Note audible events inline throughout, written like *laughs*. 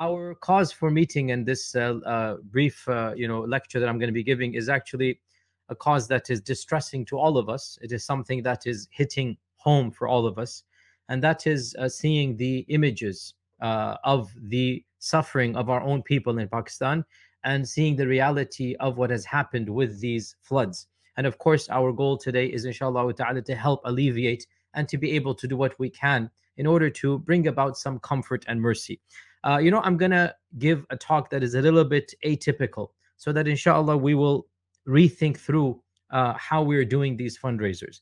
our cause for meeting and this uh, uh, brief, uh, you know, lecture that I'm going to be giving is actually a cause that is distressing to all of us. It is something that is hitting home for all of us, and that is seeing the images of the suffering of our own people in Pakistan and seeing the reality of what has happened with these floods. And of course, our goal today is, inshallah ta'ala, to help alleviate and to be able to do what we can in order to bring about some comfort and mercy. Uh, you know, I'm going to give a talk that is a little bit atypical so that inshallah we will rethink through uh, how we're doing these fundraisers.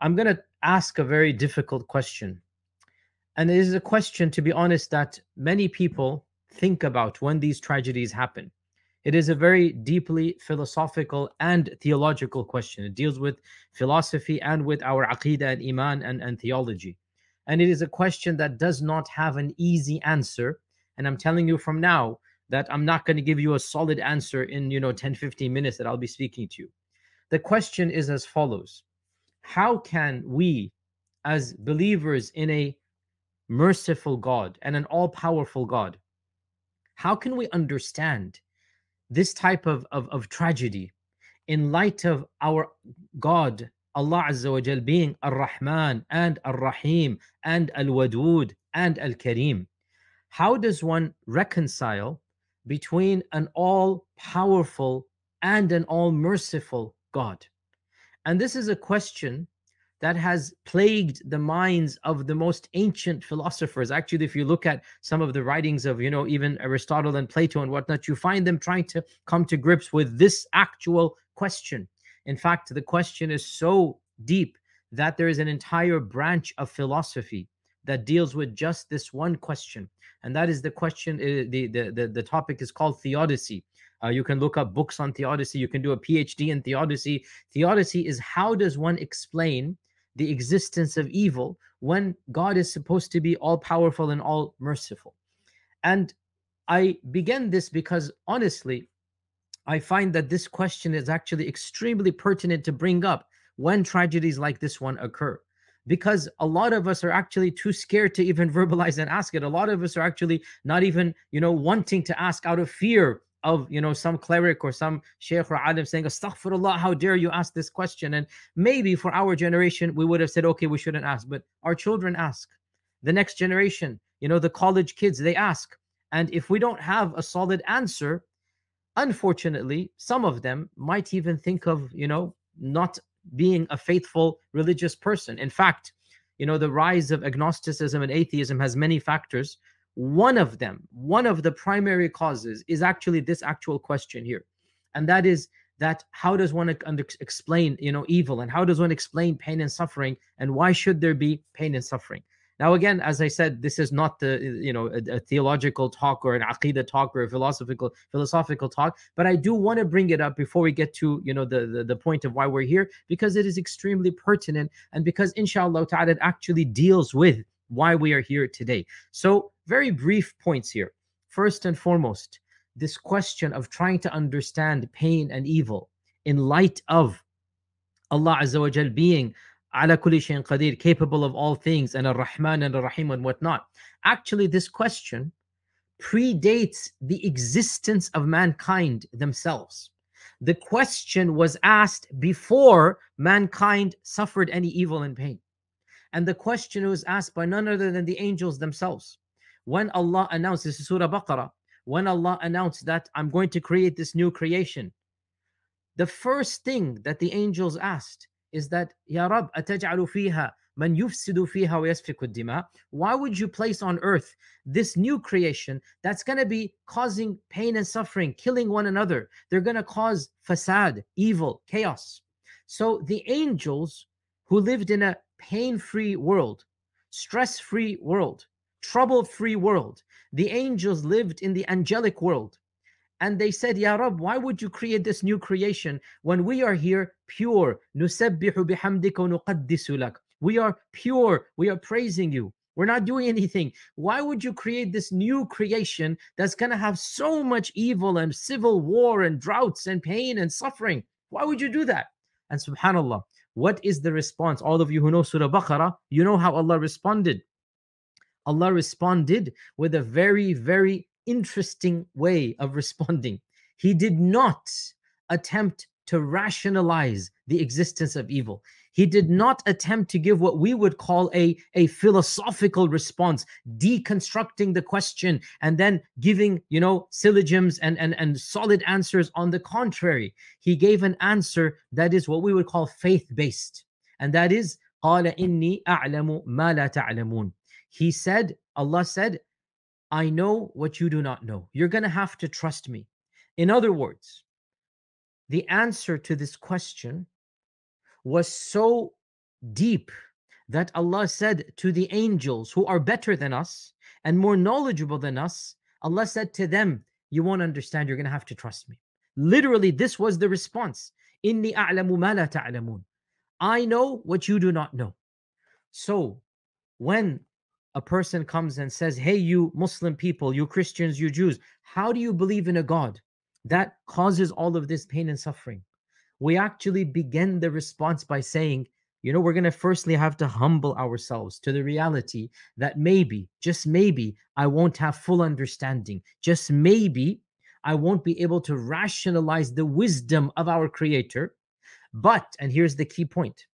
I'm going to ask a very difficult question. And it is a question, to be honest, that many people think about when these tragedies happen. It is a very deeply philosophical and theological question. It deals with philosophy and with our aqidah and iman and, and theology. And it is a question that does not have an easy answer. And I'm telling you from now that I'm not going to give you a solid answer in, you know, 10, 15 minutes that I'll be speaking to you. The question is as follows How can we, as believers in a merciful God and an all powerful God, how can we understand this type of, of, of tragedy in light of our God Allah Azza wa being Ar-Rahman and Ar-Rahim and Al-Wadud and Al-Kareem. How does one reconcile between an all-powerful and an all-merciful God? And this is a question that has plagued the minds of the most ancient philosophers. Actually, if you look at some of the writings of, you know, even Aristotle and Plato and whatnot, you find them trying to come to grips with this actual question. In fact, the question is so deep that there is an entire branch of philosophy that deals with just this one question. And that is the question, uh, the, the, the, the topic is called theodicy. Uh, you can look up books on theodicy. You can do a PhD in theodicy. Theodicy is how does one explain the existence of evil when God is supposed to be all powerful and all merciful? And I begin this because honestly, I find that this question is actually extremely pertinent to bring up when tragedies like this one occur. Because a lot of us are actually too scared to even *laughs* verbalize and ask it. A lot of us are actually not even, you know, wanting to ask out of fear of, you know, some cleric or some sheikh or alim saying, Astaghfirullah, how dare you ask this question? And maybe for our generation, we would have said, okay, we shouldn't ask. But our children ask. The next generation, you know, the college kids, they ask. And if we don't have a solid answer, unfortunately some of them might even think of you know not being a faithful religious person. In fact you know the rise of agnosticism and atheism has many factors. One of them one of the primary causes is actually this actual question here and that is that how does one explain you know evil and how does one explain pain and suffering and why should there be pain and suffering now, again, as I said, this is not the you know a, a, theological talk or an aqidah talk or a philosophical philosophical talk, but I do want to bring it up before we get to you know the, the, the point of why we're here because it is extremely pertinent and because inshallah ta'ala it actually deals with why we are here today. So, very brief points here. First and foremost, this question of trying to understand pain and evil in light of Allah Azza wa Jal being kulli shayin qadir, capable of all things, and ar-Rahman and ar-Rahim and whatnot. Actually, this question predates the existence of mankind themselves. The question was asked before mankind suffered any evil and pain. And the question was asked by none other than the angels themselves. When Allah announced, this is Surah Baqarah, when Allah announced that I'm going to create this new creation, the first thing that the angels asked is that Ya Rab ataj'alu fiha man yufsidu fiha wa yasfiku why would you place on earth this new creation that's going to be causing pain and suffering killing one another? They're going to cause fasad evil chaos. So the angels who lived in a pain-free world stress-free world trouble-free world the angels lived in the angelic world and they said, Ya Rab, why would you create this new creation when we are here pure? We are pure. We are praising you. We're not doing anything. Why would you create this new creation that's going to have so much evil and civil war and droughts and pain and suffering? Why would you do that? And subhanAllah, what is the response? All of you who know Surah Baqarah, you know how Allah responded. Allah responded with a very, very interesting way of responding. He did not attempt to rationalize the existence of evil. He did not attempt to give what we would call a, a philosophical response, deconstructing the question and then giving, you know, syllogisms and, and, and solid answers. On the contrary, he gave an answer that is what we would call faith-based. And that is, قال إني أعلم ما لا تعلمون. He said, Allah said, I know what you do not know. You're going to have to trust me. In other words, the answer to this question was so deep that Allah said to the angels who are better than us and more knowledgeable than us, Allah said to them, You won't understand, you're going to have to trust me. Literally, this was the response. Inni a'lamu ma la ta'lamun. I know what you do not know. So, when a person comes and says, Hey, you Muslim people, you Christians, you Jews, how do you believe in a God that causes all of this pain and suffering? we actually begin the response by saying, you know, we're going to firstly have to humble ourselves to the reality that maybe, just maybe, I won't have full understanding. Just maybe, I won't be able to rationalize the wisdom of our Creator. But, and here's the key point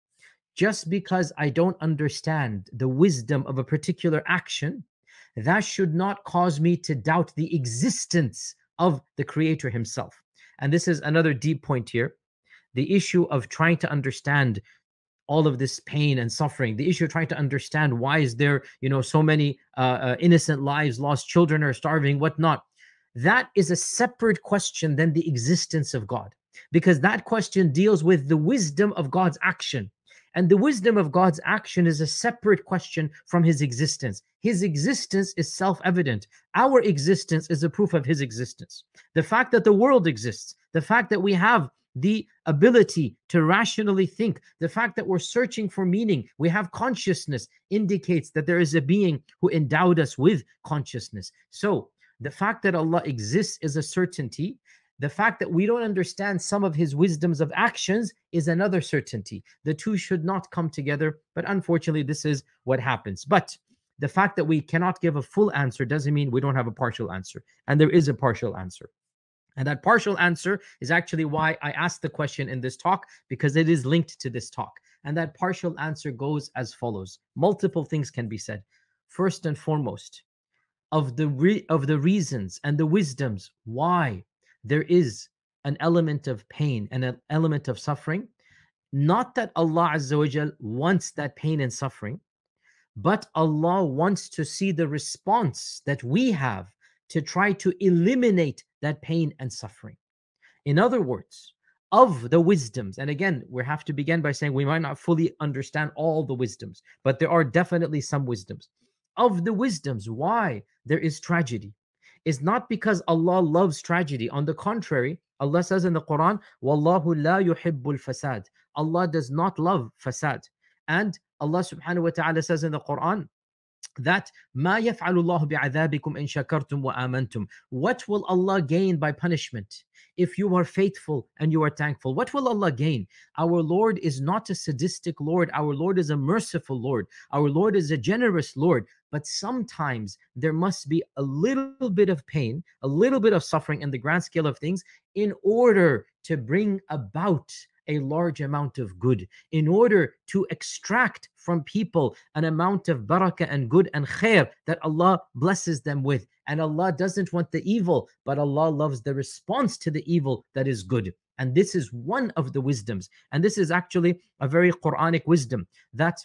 just because I don't understand the wisdom of a particular action, that should not cause me to doubt the existence of the Creator Himself. And this is another deep point here. The issue of trying to understand all of this pain and suffering the issue of trying to understand why is there you know so many uh, uh, innocent lives lost children are starving whatnot that is a separate question than the existence of god. Because that question deals with the wisdom of god's action and the wisdom of God's action is a separate question from his existence. His existence is self evident. Our existence is a proof of his existence. The fact that the world exists, the fact that we have the ability to rationally think, the fact that we're searching for meaning, we have consciousness, indicates that there is a being who endowed us with consciousness. So, the fact that Allah exists is a certainty. The fact that we don't understand some of His wisdoms of actions is another certainty. The two should not come together, but unfortunately, this is what happens. But the fact that we cannot give a full answer doesn't mean we don't have a partial answer. And there is a partial answer. And that partial answer is actually why I asked the question in this talk, because it is linked to this talk. And that partial answer goes as follows multiple things can be said. First and foremost, of the re- of the reasons and the wisdoms why there is an element of pain and an element of suffering not that Allah Azza wa wants that pain and suffering but Allah wants to see the response that we have to try to eliminate that pain and suffering. In other words, of the wisdoms, and again, we have to begin by saying we might not fully understand all the wisdoms, but there are definitely some wisdoms. Of the wisdoms, why there is tragedy is not because Allah loves tragedy. On the contrary, Allah says in the Quran, Wallahu la yuhibbul fasad. Allah does not love fasad. And Allah subhanahu wa ta'ala says in the Quran, that ma yaf'alullahu bi'adhabikum in shakartum wa amantum what will allah gain by punishment if you are faithful and you are thankful what will allah gain our lord is not a sadistic lord our lord is a merciful lord our lord is a generous lord but sometimes there must be a little bit of pain a little bit of suffering in the grand scale of things in order to bring about a large amount of good in order to extract from people an amount of barakah and good and khair that Allah blesses them with. And Allah doesn't want the evil, but Allah loves the response to the evil that is good. And this is one of the wisdoms. And this is actually a very Quranic wisdom that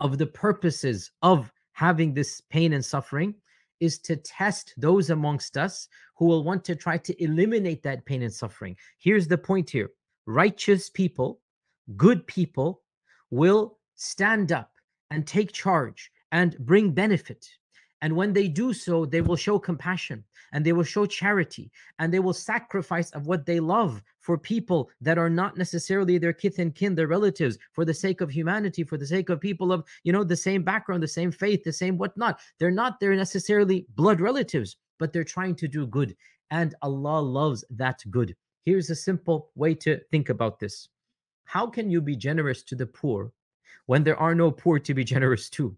of the purposes of having this pain and suffering is to test those amongst us who will want to try to eliminate that pain and suffering. Here's the point here righteous people, good people will stand up and take charge and bring benefit. And when they do so, they will show compassion and they will show charity and they will sacrifice of what they love for people that are not necessarily their kith and kin, their relatives, for the sake of humanity, for the sake of people of, you know, the same background, the same faith, the same whatnot. They're not their necessarily blood relatives, but they're trying to do good. And Allah loves that good. Here's a simple way to think about this. How can you be generous to the poor when there are no poor to be *laughs* generous to?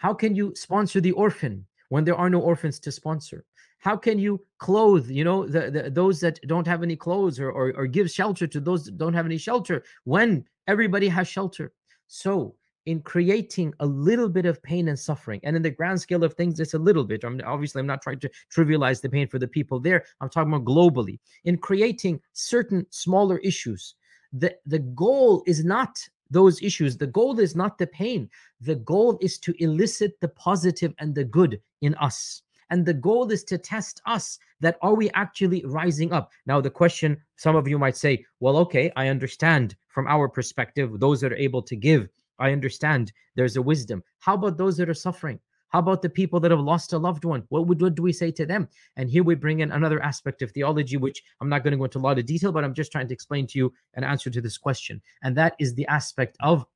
How can you sponsor the orphan when there are no orphans to sponsor? How can you clothe, you know, the, the those that don't have any clothes or, or or give shelter to those that don't have any shelter when everybody has shelter? So in creating a little bit of pain and suffering. And in the grand scale of things, it's a little bit. I'm obviously I'm not trying to trivialize the pain for the people there. I'm talking about globally. In creating certain smaller issues, the, the goal is not those issues. The goal is not the pain. The goal is to elicit the positive and the good in us. And the goal is to test us that are we actually rising up? Now, the question some of you might say, well, okay, I understand from our perspective, those that are able to give I understand there's a wisdom. How about those that are suffering? How about the people that have lost a loved one? What, would, what do we say to them? And here we bring in another aspect of theology, which I'm not going to go into a lot of detail, but I'm just trying to explain to you an answer to this question. And that is the aspect of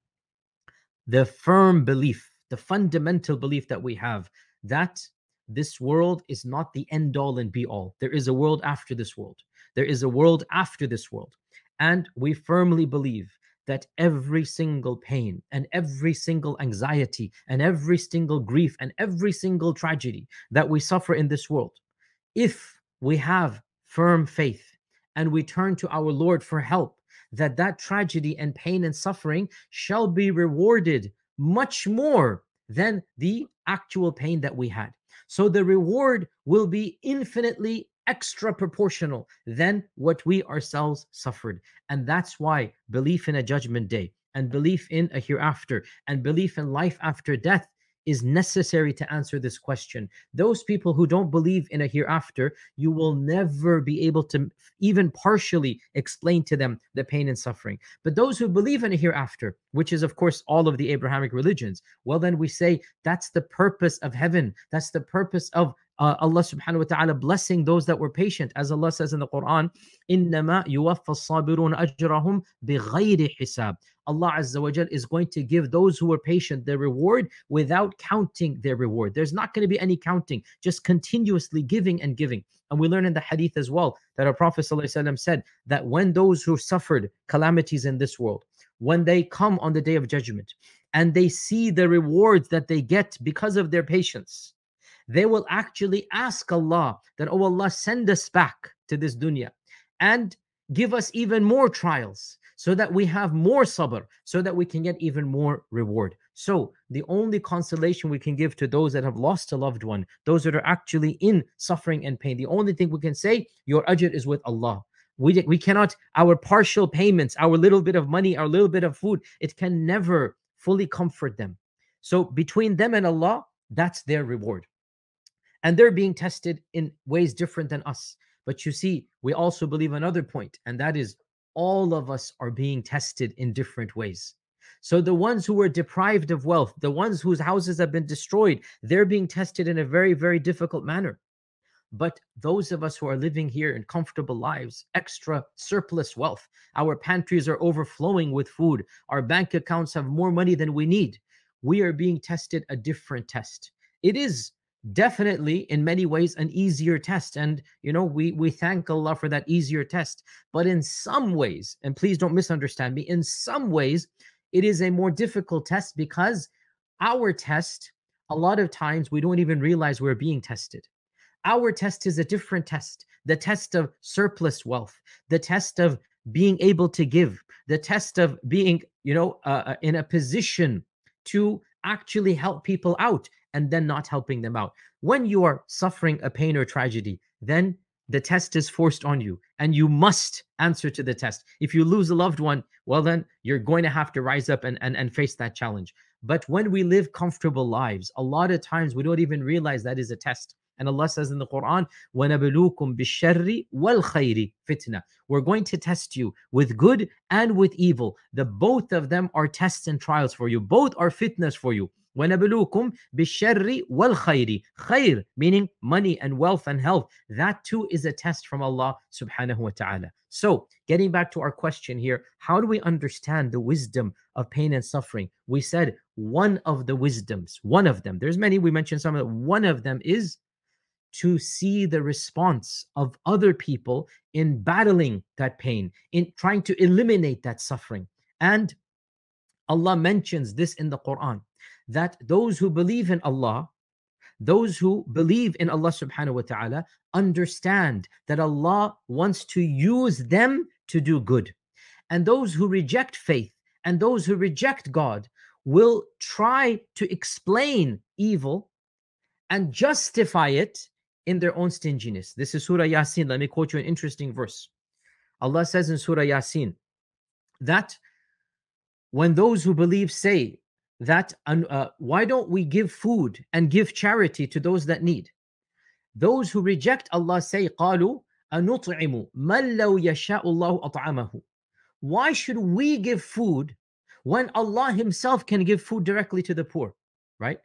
the firm belief, the fundamental belief that we have that this world is not the end all and be all. There is a world after this world. There is a world after this world. And we firmly believe that every single pain and every single anxiety and every single grief and every single tragedy that we suffer in this world, if we have firm faith and we turn to our Lord for help, that that tragedy and pain and suffering shall be rewarded much more than the actual pain that we had. So the reward will be infinitely extra proportional than what we ourselves suffered. And that's why belief in a judgment day and belief in a hereafter and belief in life after death is necessary to answer this question. Those people who don't believe in a hereafter, you will never be able to even partially explain to them the pain and suffering. But those who believe in a hereafter, which is, of course, all of the Abrahamic religions, well, then we say that's the purpose of heaven. That's the purpose of uh, Allah subhanahu wa ta'ala blessing those that were patient. As Allah says in the Quran, إِنَّمَا يُوَفَّ الصَّابِرُونَ أَجْرَهُم بِغَيْرِ حِسَابٍ Allah Azza wa Jal is going to give those who are patient their reward without counting their reward. There's not going to be any counting, just continuously giving and giving. And we learn in the hadith as well that our Prophet ﷺ said that when those who suffered calamities in this world, when they come on the day of judgment and they see the rewards that they get because of their patience, they will actually ask Allah that, oh Allah, send us back to this dunya and give us even more trials so that we have more sabr, so that we can get even more reward. So, the only consolation we can give to those that have lost a loved one, those that are actually in suffering and pain, the only thing we can say, your ajr is with Allah. We, we cannot, our partial payments, our little bit of money, our little bit of food, it can never fully comfort them. So, between them and Allah, that's their reward and they're being tested in ways different than us. But you see, we also believe another point, and that is all of us are being tested in different ways. So the ones who were deprived of wealth, the ones whose houses have been destroyed, they're being tested in a very, very difficult manner. But those of us who are living here in comfortable lives, extra surplus wealth, our pantries are overflowing with food, our bank accounts have more money than we need, we are being tested a different test. It is definitely in many ways an easier test. And you know we we thank allah for that easier test. But in some ways and please don't misunderstand me in some ways it is a more difficult test because our test a lot of times we don't even realize we're being tested. Our test is a different test. The test of surplus wealth the test of being able to give the test of being you know uh, uh in a position to actually help people out and then not helping them out. When you are suffering a pain or tragedy, then the test is forced on you and you must answer to the test. If you lose a loved one, well, then you're going to have to rise up and, and, and face that challenge. But when we live comfortable lives, a lot of times we don't even realize that is a test. And Allah says in the Quran, وَنَبْلُوكُمْ بِالشَّرِّ وَالْخَيْرِ fitna. We're going to test you with good and with evil. The both of them are tests and trials for you. Both are fitness for you. وَنَبْلُوكُمْ بِالشَّرِّ وَالْخَيْرِ Khair, meaning money and wealth and health. That too is a test from Allah subhanahu wa ta'ala. So, getting back to our question here, how do we understand the wisdom of pain and suffering? We said one of the wisdoms, one of them, there's many, we mentioned some of them, one of them is to see the response of other people in battling that pain, in trying to eliminate that suffering. And Allah mentions this in the Quran that those who believe in Allah, Those who believe in Allah subhanahu wa ta'ala understand that Allah wants to use them to do good. And those who reject faith and those who reject God will try to explain evil and justify it in their own stinginess. This is Surah Yasin. Let me quote you an interesting verse. Allah says in Surah Yasin that when those who believe say that, uh, why don't we give food and give charity to those that need? Those who reject Allah say, قالوا أنطعم من لو يشاء الله أطعمه. Why should we give food when Allah Himself can give food directly to the poor? Right?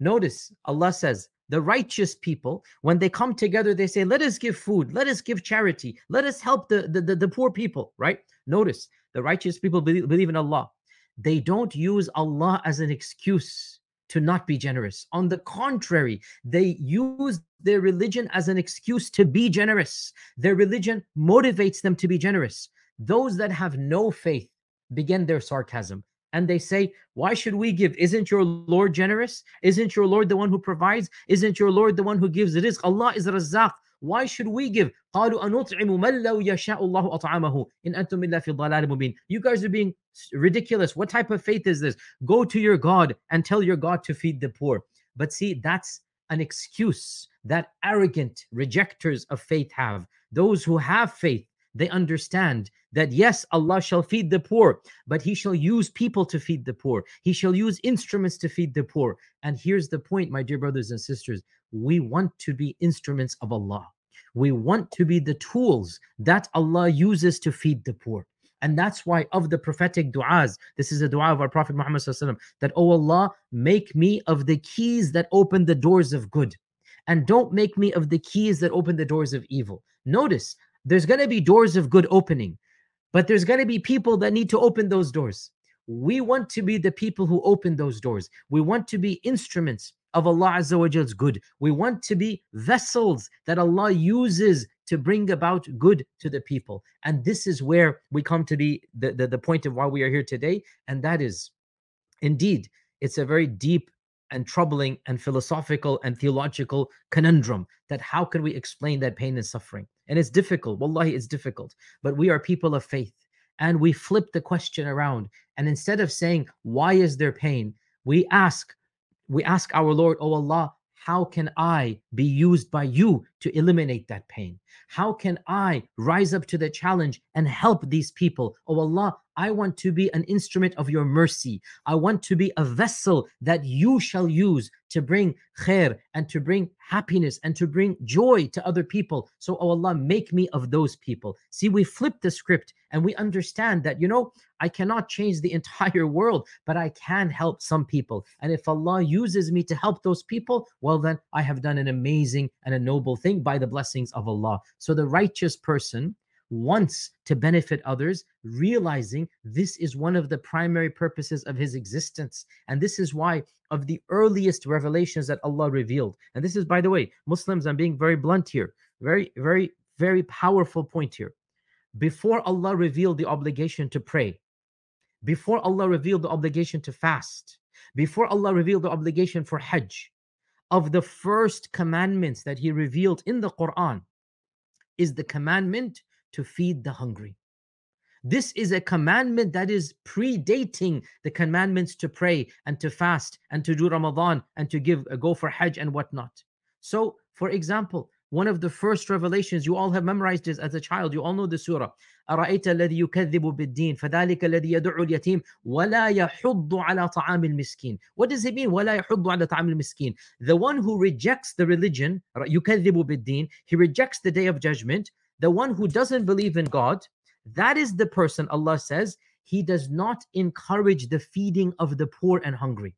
Notice Allah says, the righteous people, when they come together, they say, Let us give food, let us give charity, let us help the, the, the, the poor people, right? Notice the righteous people believe, believe in Allah. They don't use Allah as an excuse to not be generous. On the contrary, they use their religion as an excuse to be generous. Their religion motivates them to be generous. Those that have no faith begin their sarcasm and they say, Why should we give? Isn't your Lord generous? Isn't your Lord the one who provides? Isn't your Lord the one who gives rizq? Allah is Razzaq. Why should we give? You guys are being ridiculous. What type of faith is this? Go to your God and tell your God to feed the poor. But see, that's an excuse that arrogant rejectors of faith have. Those who have faith, they understand that yes, Allah shall feed the poor, but He shall use people to feed the poor. He shall use instruments to feed the poor. And here's the point, my dear brothers and sisters we want to be instruments of Allah. We want to be the tools that Allah uses to feed the poor. And that's why of the prophetic du'as, this is a dua of our Prophet Muhammad that, Oh Allah, make me of the keys that open the doors of good. And don't make me of the keys that open the doors of evil. Notice, there's going to be doors of good opening. But there's going to be people that need to open those doors. We want to be the people who open those doors. We want to be instruments of Allah Azza wa Jal's good. We want to be vessels that Allah uses to bring about good to the people. And this is where we come to the, the, the, the point of why we are here today. And that is, indeed, it's a very deep and troubling and philosophical and theological conundrum that how can we explain that pain and suffering? And it's difficult. Wallahi, it's difficult. But we are people of faith. And we flip the question around. And instead of saying, why is there pain? We ask, we ask our Lord, oh Allah, how can I be used by you to eliminate that pain? How can I rise up to the challenge and help these people? Oh Allah, I want to be an instrument of your mercy. I want to be a vessel that you shall use to bring khair and to bring happiness and to bring joy to other people. So, oh Allah, make me of those people. See, we flip the script and we understand that, you know, I cannot change the *laughs* entire world, but I can help some people. And if Allah uses me to help those people, well, then I have done an amazing and a noble thing by the blessings of Allah. So, the righteous person wants to benefit others, realizing this is one of the primary purposes of his existence. And this is why, of the earliest revelations that Allah revealed, and this is, by the way, Muslims, I'm being very blunt here, very, very, very powerful point here. Before Allah revealed the obligation to pray, before Allah revealed the obligation to fast, before Allah revealed the obligation for Hajj, of the first commandments that He revealed in the Quran is the commandment to feed the hungry. This is a commandment that is predating the commandments to pray and to fast and to do Ramadan and to give uh, go for Hajj and whatnot. So, for example, one of the first revelations you all have memorized this as a child. You all know the surah. أرأيت الذي يكذب بالدين فذلك الذي يدعو اليتيم ولا يحض على طعام المسكين. What does it mean? ولا يحض على طعام المسكين. The one who rejects the religion, يكذب بالدين, he rejects the day of judgment the one who doesn't believe in God, that is the person, Allah says, he does not encourage the feeding of the poor and hungry.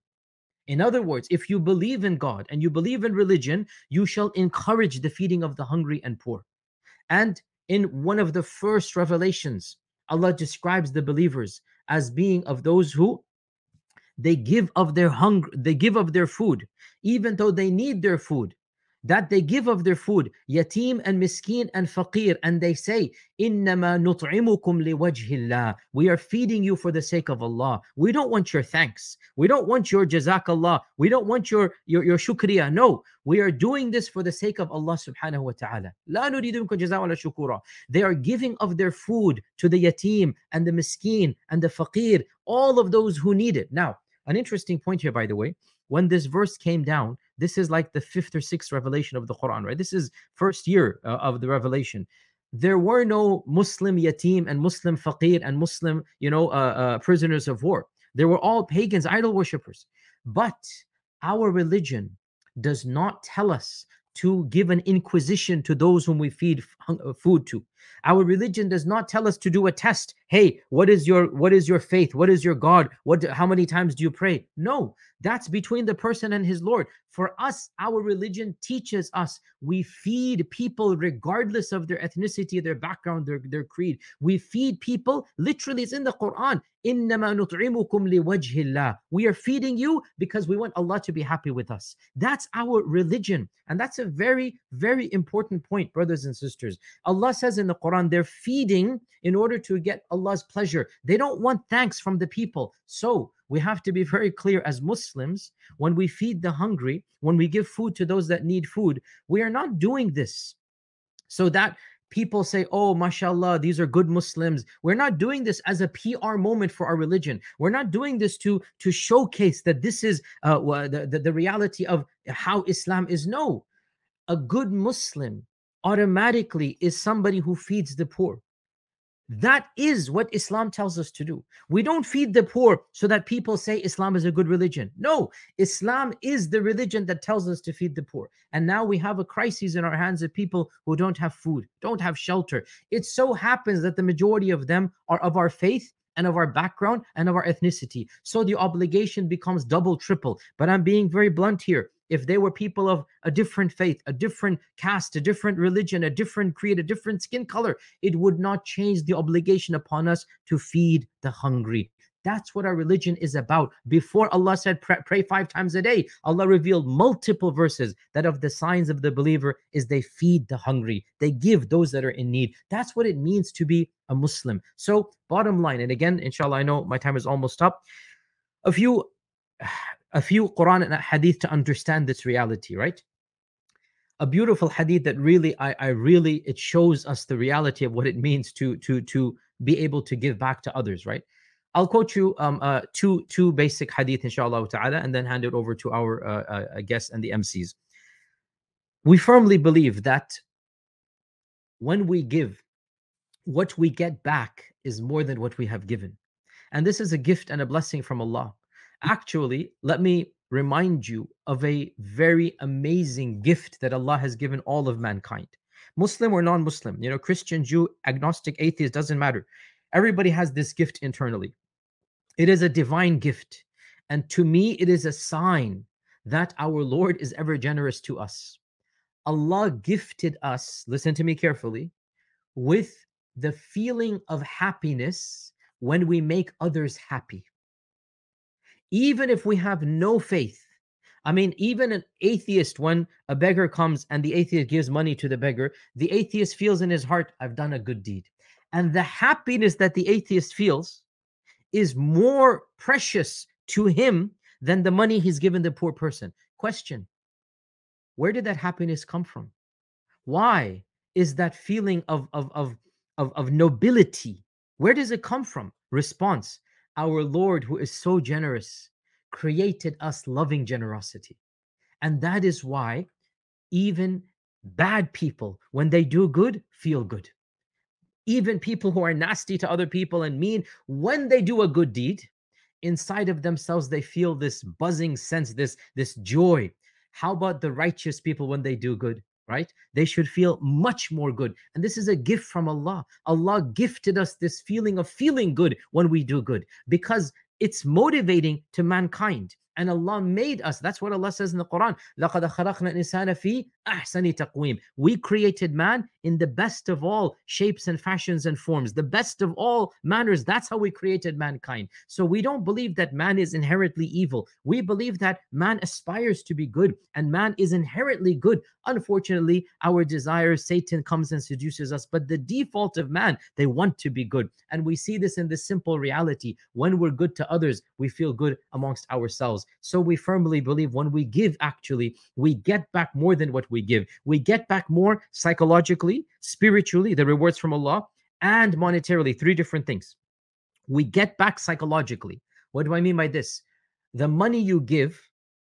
In other words, if you believe in God and you believe in religion, you shall encourage the feeding of the hungry and poor. And in one of the first revelations, Allah describes the believers as being of those who they give of their hunger, they give of their food, even though they need their food that they give of their food, yatim and miskin and faqir, and they say, إِنَّمَا نُطْعِمُكُمْ لِوَجْهِ اللَّهِ We are feeding you for the sake of Allah. We don't want your thanks. We don't want your jazakallah. We don't want your, your, your shukriya. No, we are doing this for the sake of Allah subhanahu wa ta'ala. لَا نُرِيدُ مِنكُمْ جَزَاءً وَلَا شُكُورًا They are giving of their food to the yatim and the miskin and the faqir, all of those who need it. Now, an interesting point here, by the way, when this verse came down, this is like the fifth or sixth revelation of the Quran, right? This is first year uh, of the revelation. There were no Muslim yatim and Muslim faqir and Muslim, you know, uh, uh, prisoners of war. They were all pagans, idol worshippers. But our religion does not tell us to give an inquisition to those whom we feed uh, food to. Our religion does not tell us to do a test. Hey, what is your what is your faith? What is your God? What how many times do you pray? No, that's between the person and his Lord. For us, our religion teaches us we feed people regardless of their ethnicity, their background, their, their creed. We feed people, literally, it's in the Quran. We are feeding you because we want Allah to be happy with us. That's our religion. And that's a very, very important point, brothers and sisters. Allah says in the Quran, they're feeding in order to get Allah's pleasure. They don't want thanks from the people. So we have to be *laughs* very clear as Muslims when we feed the hungry, when we give food to those that need food, we are not doing this so that people say, oh, mashallah, these are good Muslims. We're not doing this as a PR moment for our religion. We're not doing this to, to showcase that this is uh, the, the, the reality of how Islam is. No, a good Muslim automatically is somebody who feeds the poor. That is what Islam tells us to do. We don't feed the poor so that people say Islam is a good religion. No, Islam is the religion that tells us to feed the poor. And now we have a crisis in our hands of people who don't have food, don't have shelter. It so happens that the majority of them are of our faith and of our background and of our ethnicity. So the obligation becomes double, triple. But I'm being very blunt here if they were people of a different faith, a different caste, a different religion, a different creed, a different skin color, it would not change the obligation upon us to feed the hungry. That's what our religion is about. Before Allah said, pray, pray, five times a day, Allah revealed multiple verses that of the signs of the believer is they feed the hungry, they give those that are in need. That's what it means to be a Muslim. So, bottom line, and again, inshallah, I know my time is almost up. A few a few Quran and Hadith to understand this reality, right? A beautiful Hadith that really, I, I really, it shows us the reality of what it means to to to be able to give back to others, right? I'll quote you um, uh, two two basic Hadith, inshallah ta'ala, and then hand it over to our uh, uh, guests and the MCs. We firmly believe that when we give, what we get back is more than what we have given. And this is a gift and a blessing from Allah. Actually, let me remind you of a very amazing gift that Allah has given all of mankind. Muslim or non Muslim, you know, Christian, Jew, agnostic, atheist, doesn't matter. Everybody has this gift internally. It is a divine gift. And to me, it is a sign that our Lord is ever generous to us. Allah gifted us, listen to me carefully, with the feeling of happiness when we make others happy even if we have no faith. I mean, even an atheist, when a beggar comes and the atheist gives money to the beggar, the atheist feels in his heart, I've done a good deed. And the happiness that the atheist feels is more precious to him than the money he's given the poor person. Question Where did that happiness come from? Why is that feeling of, of, of, of, of nobility? Where does it come from? Response our Lord, who is so generous, created us loving generosity. And that is why even bad people, when they do good, feel good. Even people who are nasty to other people and mean, when they do a good deed, inside of themselves, they feel this buzzing sense, this, this joy. How about the righteous people when they do good? right? They should feel much more good. And this is a gift from Allah. Allah gifted us this feeling of feeling good when we do good because it's motivating to mankind. And Allah made us. That's what Allah says in the Quran. لَقَدْ خَلَقْنَا الْإِنسَانَ فِي we created man in the best of all shapes and fashions and forms, the best of all manners. That's how we created mankind. So we don't believe that man is inherently evil. We believe that man aspires to be good and man is inherently good. Unfortunately, our desires, Satan comes and seduces us, but the default of man, they want to be good. And we see this in this simple reality. When we're good to others, we feel good amongst ourselves. So we firmly believe when we give, actually, we get back more than what we give. We get back more psychologically, spiritually, the rewards from Allah, and monetarily. Three different things. We get back psychologically. What do I mean by this? The money you give,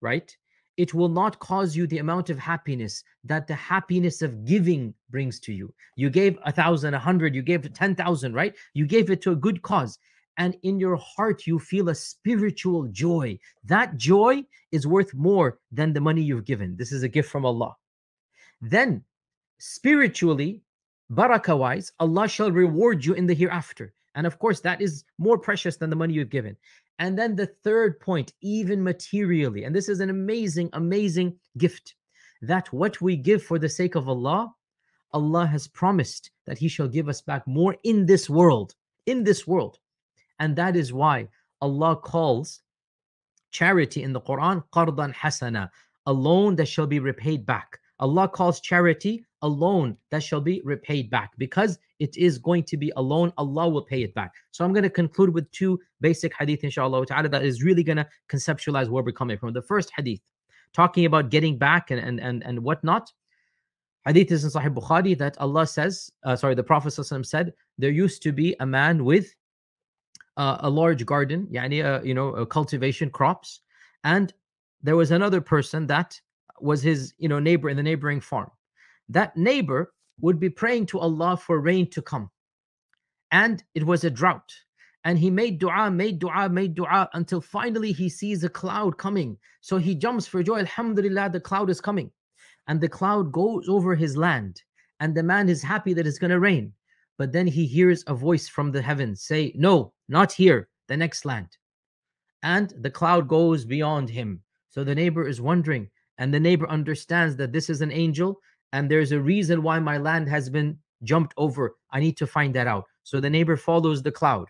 right? It will not cause you the amount of happiness that the happiness of giving brings to you. You gave a thousand, a hundred, you gave ten thousand, right? You gave it to a good cause and in your heart you feel a spiritual joy. That joy is worth more than the money you've given. This is a gift from Allah. Then, spiritually, barakah wise, Allah shall reward you in the hereafter. And of course, that is more precious than the money you've given. And then the third point, even materially, and this is an amazing, amazing gift that what we give for the sake of Allah, Allah has promised that He shall give us back more in this world. In this world. And that is why Allah calls charity in the Quran qardan hasana, a loan that shall be repaid back. Allah calls charity a loan that shall be repaid back because it is going to be a loan. Allah will pay it back. So I'm going to conclude with two basic hadith, inshallah ta'ala, that is really going to conceptualize where we're coming from. The first hadith, talking about getting back and and and, and whatnot. Hadith is in Sahih Bukhari that Allah says, uh, sorry, the Prophet said, there used to be a man with uh, a large garden, yani, uh, you know, cultivation crops, and there was another person that was his, you know, neighbor in the neighboring farm. That neighbor would be praying to Allah for rain to come, and it was a drought. And he made dua, made dua, made dua until finally he sees a cloud coming. So he jumps for joy. Alhamdulillah, the cloud is coming. And the cloud goes over his land. And the man is happy that it's going to rain. But then he hears a voice from the heavens say, No, not here, the next land. And the cloud goes beyond him. So the neighbor is wondering, and the neighbor understands that this is an angel, and there's a reason why my land has been jumped over. I need to find that out. So the neighbor follows the cloud,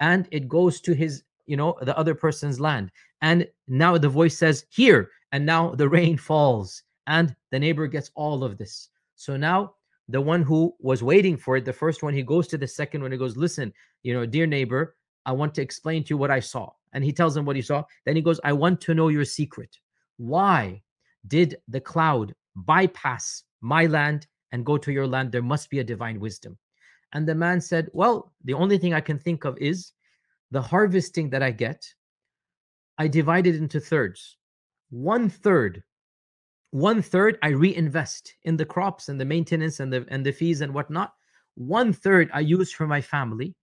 and it goes to his, you know, the other person's land. And now the voice says, Here. And now the rain falls, and the neighbor gets all of this. So now the one who was waiting for it, the first one, he goes to the second one. He goes, Listen, you know, dear neighbor, I want to explain to you what I saw. And he tells him what he saw. Then he goes, I want to know your secret. Why did the cloud bypass my land and go to your land? There must be a divine wisdom. And the man said, Well, the only thing I can think of is the harvesting that I get, I divide it into thirds. One third one third I reinvest in the crops and the maintenance and the and the fees and whatnot. One third I use for my family,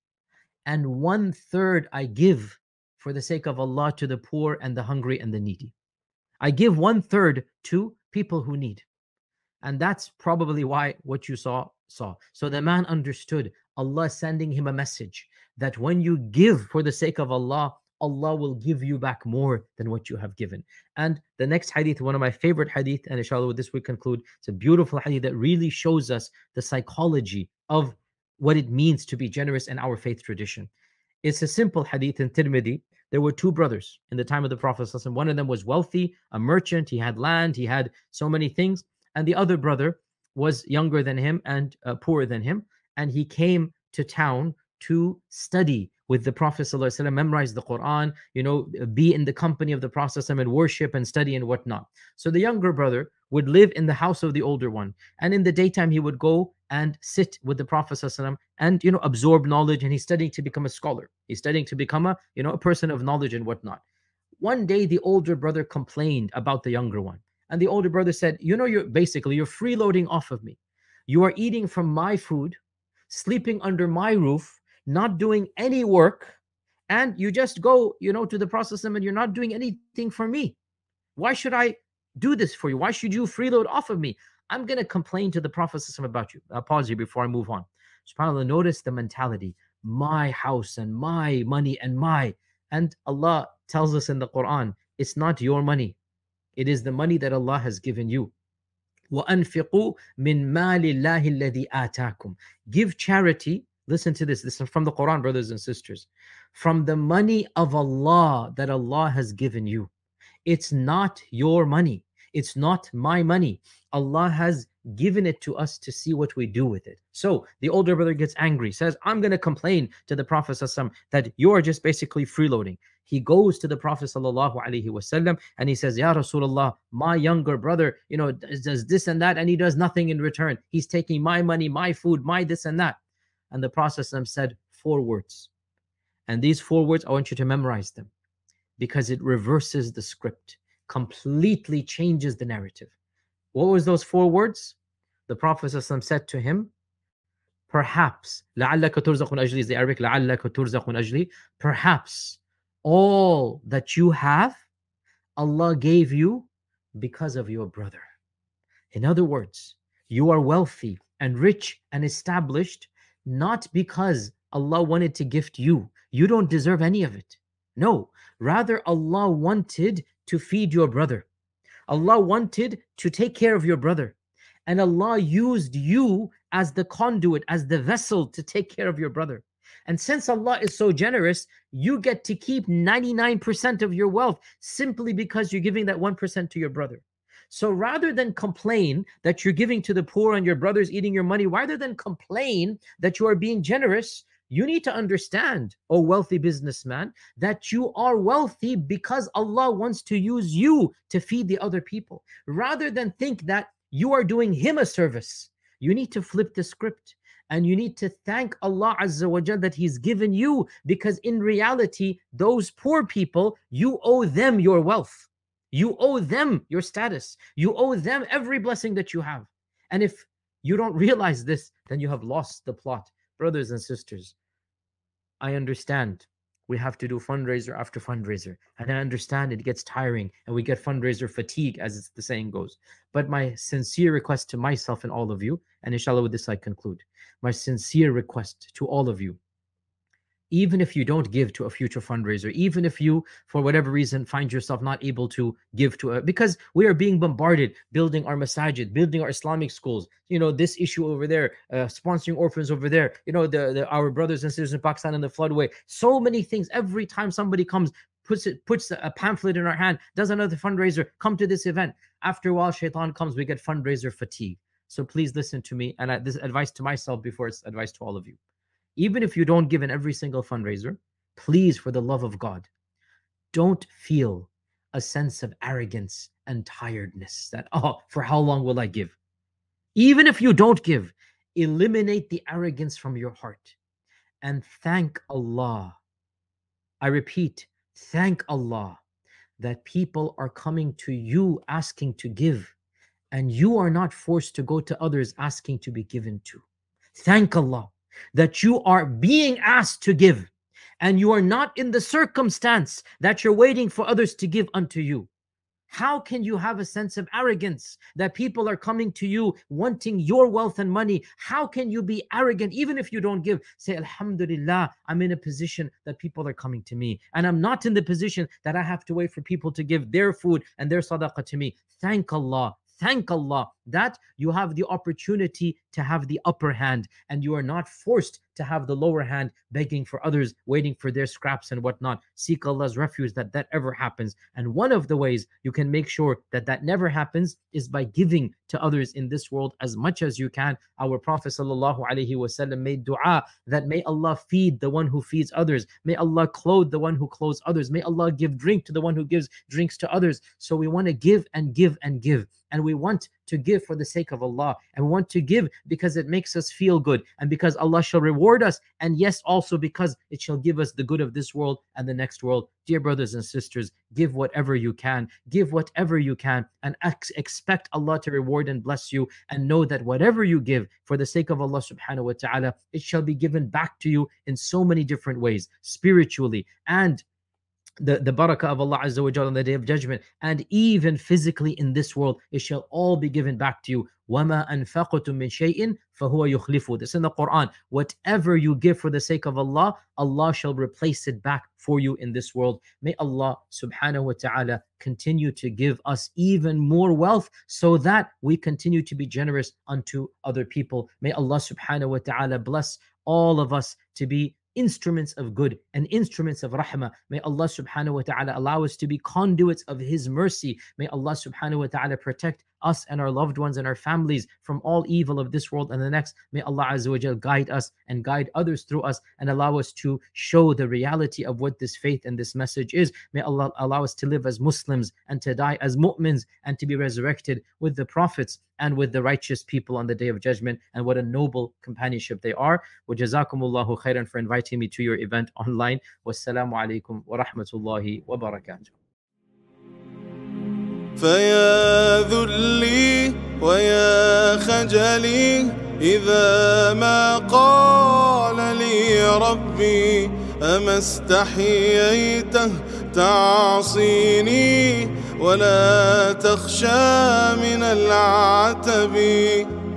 and one third I give for the sake of Allah to the poor and the hungry and the needy. I give one third to people who need. And that's probably why what you saw saw. So the man understood Allah sending him a message that when you give for the sake of Allah, Allah will give you back more than what you have given. And the next hadith, one of my favorite hadith, and inshallah with this we conclude, it's a beautiful hadith that really shows us the psychology of what it means to be generous in our faith tradition. It's a simple hadith in Tirmidhi. There were two brothers in the time of the Prophet. One of them was wealthy, a merchant, he had land, he had so many things. And the other brother was younger than him and uh, poorer than him. And he came to town to study with the Prophet ﷺ, memorize the Quran, you know, be in the company of the Prophet and worship and study and whatnot. So the younger brother would live in the house of the older one. And in the daytime, he would go and sit with the Prophet ﷺ and, you know, absorb knowledge. And he's studying to become a scholar. He's studying to become a, you know, a person of knowledge and whatnot. One day, the older brother complained about the younger one. And the older brother said, you know, you're basically, you're freeloading off of me. You are eating from my food, sleeping under my roof, not doing any work, and you just go, you know, to the process and you're not doing anything for me. Why should I do this for you? Why should you freeload off of me? I'm going to complain to the Prophet about you. I'll pause here before I move on. SubhanAllah, notice the mentality. My house and my money and my. And Allah tells us in the Quran, it's not your money. It is the money that Allah has given you. وَأَنْفِقُوا مِنْ مَالِ اللَّهِ الَّذِي آتَاكُمْ Give charity, listen to this, this is from the Quran, brothers and sisters, from the money of Allah that Allah has given you. It's not your money. It's not my money. Allah has given it to us to see what we do with it. So the older brother gets angry, says, I'm going to complain to the Prophet that you are just basically freeloading. He goes to the Prophet wasallam and he says, Ya Rasulullah, my younger brother, you know, does this and that, and he does nothing in return. He's taking my money, my food, my this and that And the Prophet said four words. And these four words, I want you to memorize them because it reverses the script, completely changes the narrative. What was those four words? The Prophet said to him, perhaps, لعلك ترزق أجلي is the Arabic, لعلك ترزق أجلي, perhaps all that you have, Allah gave you because of your brother. In other words, you are wealthy and rich and established not because Allah wanted to gift you. You don't deserve any of it. No, rather, Allah wanted to feed your brother. Allah wanted to take care of your brother. And Allah used you as the conduit, as the vessel to take care of your brother. And since Allah is so generous, you get to keep 99% of your wealth simply because you're giving that 1% to your brother. So rather than complain that you're giving to the poor and your brother's eating your money, rather than complain that you are being generous, you need to understand, oh wealthy businessman, that you are wealthy because Allah wants to use you to feed the other people. Rather than think that you are doing Him a service, you need to flip the script and you need to thank Allah Azza wa Jal that He's given you because in reality, those poor people, you owe them your wealth. You owe them your status. You owe them every blessing that you have. And if you don't realize this, then you have lost the plot. Brothers and sisters, I understand we have to do fundraiser after fundraiser. And I understand it gets tiring and we get fundraiser fatigue, as the saying goes. But my sincere request to myself and all of you, and inshallah, with this I conclude my sincere request to all of you even if you don't give to a future fundraiser, even if you, for whatever reason, find yourself not able to give to a, because we are being bombarded building our masajid, building our Islamic schools, you know, this issue over there, uh, sponsoring orphans over there, you know, the, the our brothers and sisters in Pakistan in the floodway, so many things. Every time somebody comes, puts it, puts a pamphlet in our hand, does another fundraiser, come to this event. After a while, shaitan comes, we get fundraiser fatigue. So please listen to me. And I, this advice to myself before it's advice to all of you even if you don't give in every single fundraiser, please, for the love of God, don't feel a sense of arrogance and tiredness that, *laughs* oh, for how long will I give? Even if you don't give, eliminate the arrogance from your heart and thank Allah. I repeat, thank Allah that people are coming to you asking to give and you are not forced to go to others asking to be given to. Thank Allah that you are being asked to give and you are not in the circumstance that you're waiting for others to give unto you. How can you have a sense of arrogance that people are coming to you wanting your wealth and money? How can you be arrogant even if you don't give? Say, Alhamdulillah, I'm in a position that people are coming to me, and I'm not in the position that I have to wait for people to give their food and their sadaqah to me. Thank Allah thank Allah that you have the opportunity to have the upper hand and you are not forced to have the lower hand begging for others, waiting for their scraps and whatnot. Seek Allah's refuge that that ever happens. And one of the ways you can make sure that that never happens is by giving to others in this world as much as you can. Our Prophet ﷺ made dua that may Allah feed the one who feeds others. May Allah clothe the one who clothes others. May Allah give drink to the one who gives drinks to others. So we want to give and give and give. And we want to give for the sake of Allah and we want to give because it makes us feel good and because Allah shall reward us and yes also because it shall give us the good of this world and the next world. Dear brothers and sisters give whatever you can give whatever you can and ex- expect Allah to reward and bless you and know that whatever you give for the sake of Allah subhanahu wa ta'ala it shall be given back to you in so many different ways spiritually and the, the barakah of Allah Azza wa Jalla on the day of judgment, and even physically in this world, it shall all be given back to you. وَمَا أَنفَقْتُم مِّن شَيْءٍ فَهُوَ يُخْلِفُ This in the Quran. Whatever you give for the sake of Allah, Allah shall replace it back for you in this world. May Allah subhanahu wa ta'ala continue to give us even more wealth so that we continue to be generous unto other people. May Allah subhanahu wa ta'ala bless all of us to be instruments of good and instruments of rahmah. May Allah subhanahu wa ta'ala allow us to be conduits of His mercy. May Allah subhanahu wa ta'ala protect us and our loved ones and our families from all evil of this world and the next. May Allah Azza guide us and guide others through us and allow us to show the reality of what this faith and this message is. May Allah allow us to live as Muslims and to die as mu'mins and to be resurrected with the prophets and with the righteous people on the day of judgment. And what a noble companionship they are. Wa jazakumullahu khairan for inviting me to your event online. Wassalamu alaikum wa rahmatullahi wa barakatuh. فيا ذلي ويا خجلي إذا ما قال لي ربي أما استحييته تعصيني ولا تخشى من العتب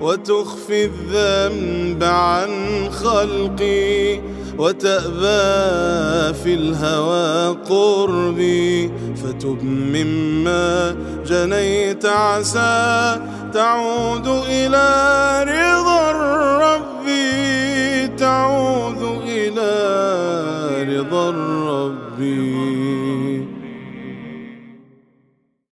وتخفي الذنب عن خلقي وتأبى في الهوى قربي فتب مما جنيت عسى تعود إلى رضا الرب تعود إلى رضا الرب.